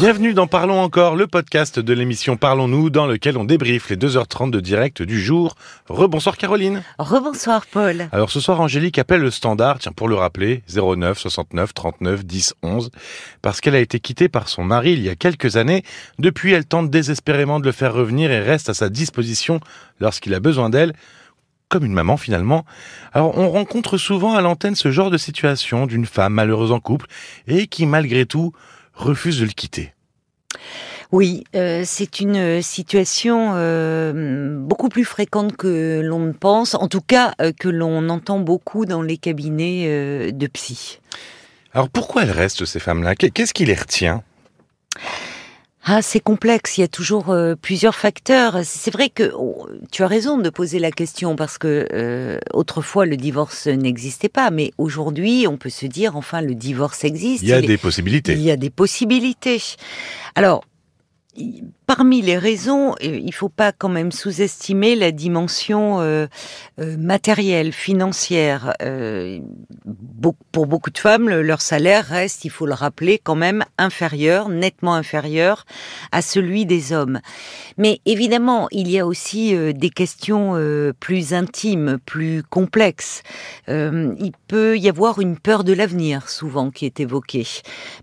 Bienvenue dans Parlons encore, le podcast de l'émission Parlons-nous dans lequel on débriefe les 2h30 de direct du jour. Rebonsoir Caroline. Rebonsoir Paul. Alors ce soir Angélique appelle le standard, tiens pour le rappeler, 09 69 39 10 11, parce qu'elle a été quittée par son mari il y a quelques années. Depuis elle tente désespérément de le faire revenir et reste à sa disposition lorsqu'il a besoin d'elle comme une maman finalement. Alors on rencontre souvent à l'antenne ce genre de situation d'une femme malheureuse en couple et qui malgré tout refuse de le quitter. Oui, euh, c'est une situation euh, beaucoup plus fréquente que l'on ne pense, en tout cas euh, que l'on entend beaucoup dans les cabinets de psy. Alors pourquoi elles restent ces femmes-là? Qu'est-ce qui les retient? Ah, c'est complexe. Il y a toujours euh, plusieurs facteurs. C'est vrai que oh, tu as raison de poser la question parce que euh, autrefois le divorce n'existait pas, mais aujourd'hui on peut se dire enfin le divorce existe. Il y a des possibilités. Il y a des possibilités. Alors parmi les raisons, euh, il faut pas quand même sous-estimer la dimension euh, euh, matérielle, financière. pour beaucoup de femmes, leur salaire reste, il faut le rappeler, quand même inférieur, nettement inférieur à celui des hommes. Mais évidemment, il y a aussi des questions plus intimes, plus complexes. il peut y avoir une peur de l'avenir, souvent, qui est évoquée,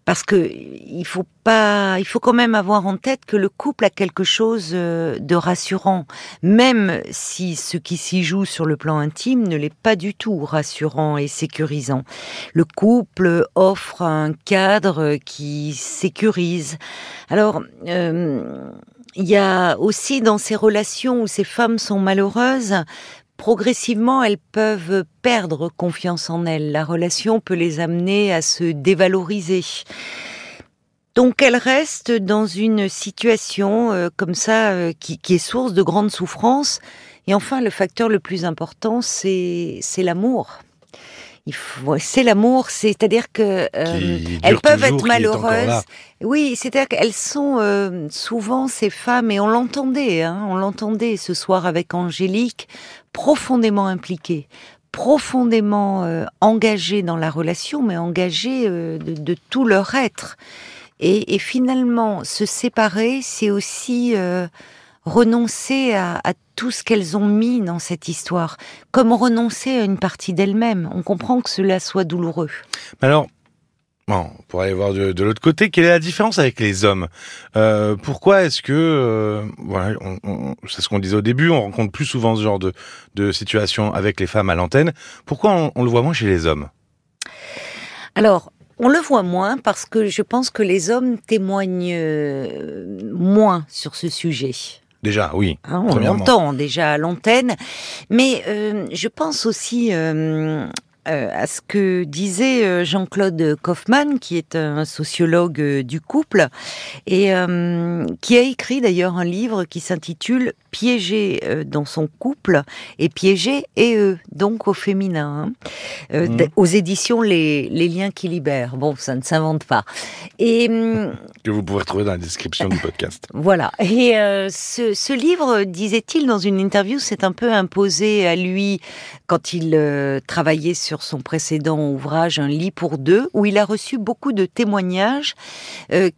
parce que il faut pas, il faut quand même avoir en tête que le couple a quelque chose euh, de rassurant, même si ce qui s'y joue sur le plan intime ne l'est pas du tout rassurant et sécurisant. Le couple offre un cadre qui sécurise. Alors, euh, il y a aussi dans ces relations où ces femmes sont malheureuses, progressivement, elles peuvent perdre confiance en elles. La relation peut les amener à se dévaloriser. Donc elle reste dans une situation euh, comme ça euh, qui, est source de grande souffrance. Et enfin, le facteur le plus important, c'est l'amour. C'est l'amour, c'est-à-dire que euh, elles peuvent être malheureuses. Oui, c'est-à-dire qu'elles sont souvent ces femmes et on l'entendait, hein, on l'entendait ce soir avec Angélique, profondément impliquées, profondément engagées dans la relation, mais engagées de, de tout leur être. Et, finalement, se séparer, c'est aussi euh, renoncer à, tout ce qu'elles ont mis dans cette histoire, comme renoncer à une partie d'elles-mêmes. On comprend que cela soit douloureux. Alors, Bon, pour aller voir de, l'autre côté, quelle est la différence avec les hommes? Euh, Pourquoi est-ce que, euh, voilà, c'est ce qu'on disait au début, on rencontre plus souvent ce genre de, de situation avec les femmes à l'antenne. Pourquoi on, on, le voit moins chez les hommes? Alors, on le voit moins parce que je pense que les hommes témoignent euh, moins sur ce sujet. Déjà, oui. Hein, on l'entend déjà à l'antenne, mais euh, je pense aussi euh, à ce que disait Jean-Claude Kaufmann, qui est un sociologue du couple, et qui a écrit d'ailleurs un livre qui s'intitule piégé euh, dans son couple et piégé et eux, donc au féminin, hein. euh, mmh. aux éditions les, liens qui libèrent. Bon, ça ne s'invente pas. Et hum, que vous pouvez retrouver dans la description du podcast. Voilà. Et euh, ce, livre, disait-il dans une interview, s'est un peu imposé à lui quand il travaillait sur son précédent ouvrage, Un lit pour deux, où il a reçu beaucoup de témoignages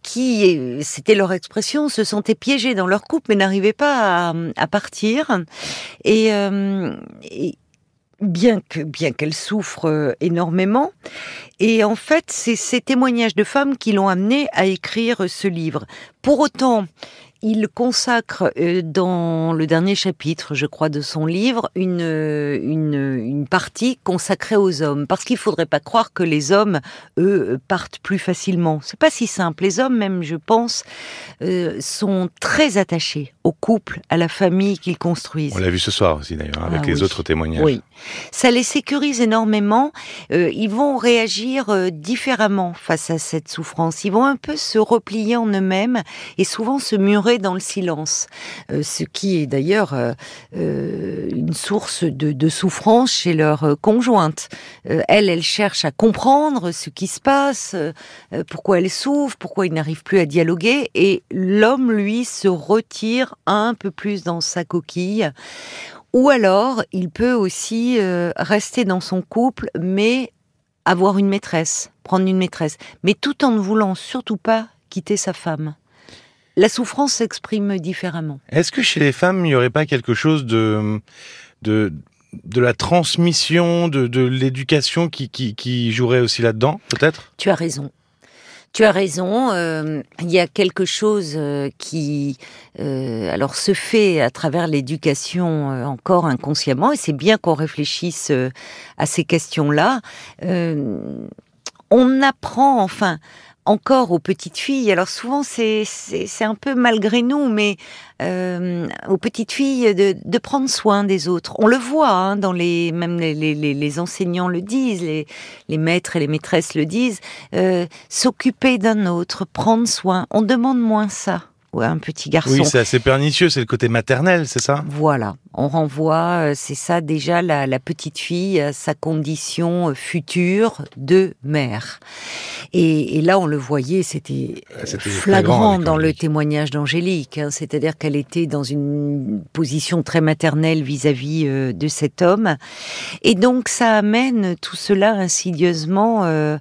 qui, c'était leur expression, se sentaient piégés dans leur couple mais n'arrivaient pas à à partir. Euh, et, bien que bien qu'elle souffre euh, énormément. Et en fait, c'est ces témoignages de femmes qui l'ont amené à écrire ce livre. Pour autant, il consacre euh, dans le dernier chapitre, je crois, de son livre, une, une, une partie consacrée aux hommes. Parce qu'il faudrait pas croire que les hommes, eux, partent plus facilement. C'est pas si simple. Les hommes, même, je pense, euh, sont très attachés au couple, à la famille qu'ils construisent. On l'a vu ce soir aussi, d'ailleurs, avec ah les autres témoignages. Oui. Ça les sécurise énormément. Euh, ils vont réagir différemment face à cette souffrance. Ils vont un peu se replier en eux-mêmes et souvent se dans le silence, euh, ce qui est d'ailleurs euh, euh, une source de, souffrance chez leur conjointe. elle, elle cherche à comprendre ce qui se passe, pourquoi elle souffre, pourquoi il n'arrive plus à dialoguer, et l'homme, lui, se retire un peu plus dans sa coquille. Ou alors, il peut aussi rester dans son couple, mais avoir une maîtresse, prendre une maîtresse, mais tout en ne voulant surtout pas quitter sa femme. La souffrance s'exprime différemment. Est-ce que chez les femmes, il n'y aurait pas quelque chose de, de, de la transmission, de, de l'éducation qui, qui, qui jouerait aussi là-dedans, peut-être? Tu as raison. Tu as raison. euh, il y a quelque chose euh, qui, euh, alors, se fait à travers l'éducation euh, encore inconsciemment, et c'est bien qu'on réfléchisse à ces questions-là. On apprend, enfin, encore aux petites filles. Alors souvent, c'est c'est un peu malgré nous, mais euh, aux petites filles de, de prendre soin des autres. On le voit, hein, dans les même les- les enseignants le disent, les, les maîtres et les maîtresses le disent. euh, S'occuper d'un autre, prendre soin. On demande moins ça à un petit garçon. Oui, c'est assez pernicieux, c'est le côté maternel, c'est ça? Voilà, on renvoie, euh, c'est ça déjà la, la petite fille à sa condition euh, future de mère. Et, et là, on le voyait, c'était Ouais, c'était flagrant dans le témoignage d'Angélique. hein, C'est-à-dire qu'elle était dans une position très maternelle vis-à-vis euh, de cet homme. Et donc, ça amène tout cela insidieusement euh,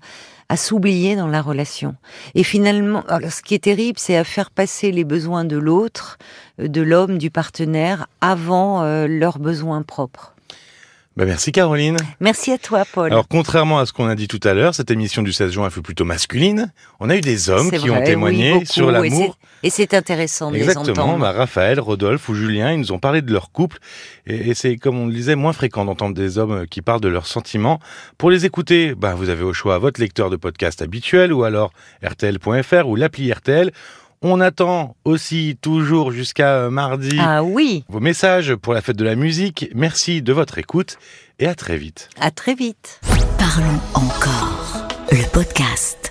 à s'oublier dans la relation. Et finalement, alors ce qui est terrible, c'est à faire passer les besoins de l'autre, euh, de l'homme, du partenaire, avant euh, leurs besoins propres. Bah, Merci Caroline. Merci à toi, Paul. Alors, contrairement à ce qu'on a dit tout à l'heure, cette émission du 16 juin fut plutôt masculine. On a eu des hommes qui vrai, ont témoigné oui, beaucoup, sur l'amour. Et c'est intéressant de les Exactement. entendre. Bah, Raphaël, Rodolphe ou Julien, ils nous ont parlé de leur couple. Et, et c'est, comme on le disait, moins fréquent d'entendre des hommes qui parlent de leurs sentiments. Pour les écouter, bah, vous avez au choix votre lecteur de podcast habituel ou alors RTL.fr ou l'appli RTL. On attend aussi toujours jusqu'à euh, mardi Ah oui, vos messages pour la fête de la musique. Merci de votre écoute et à très vite. à très vite. Parlons encore. Le podcast.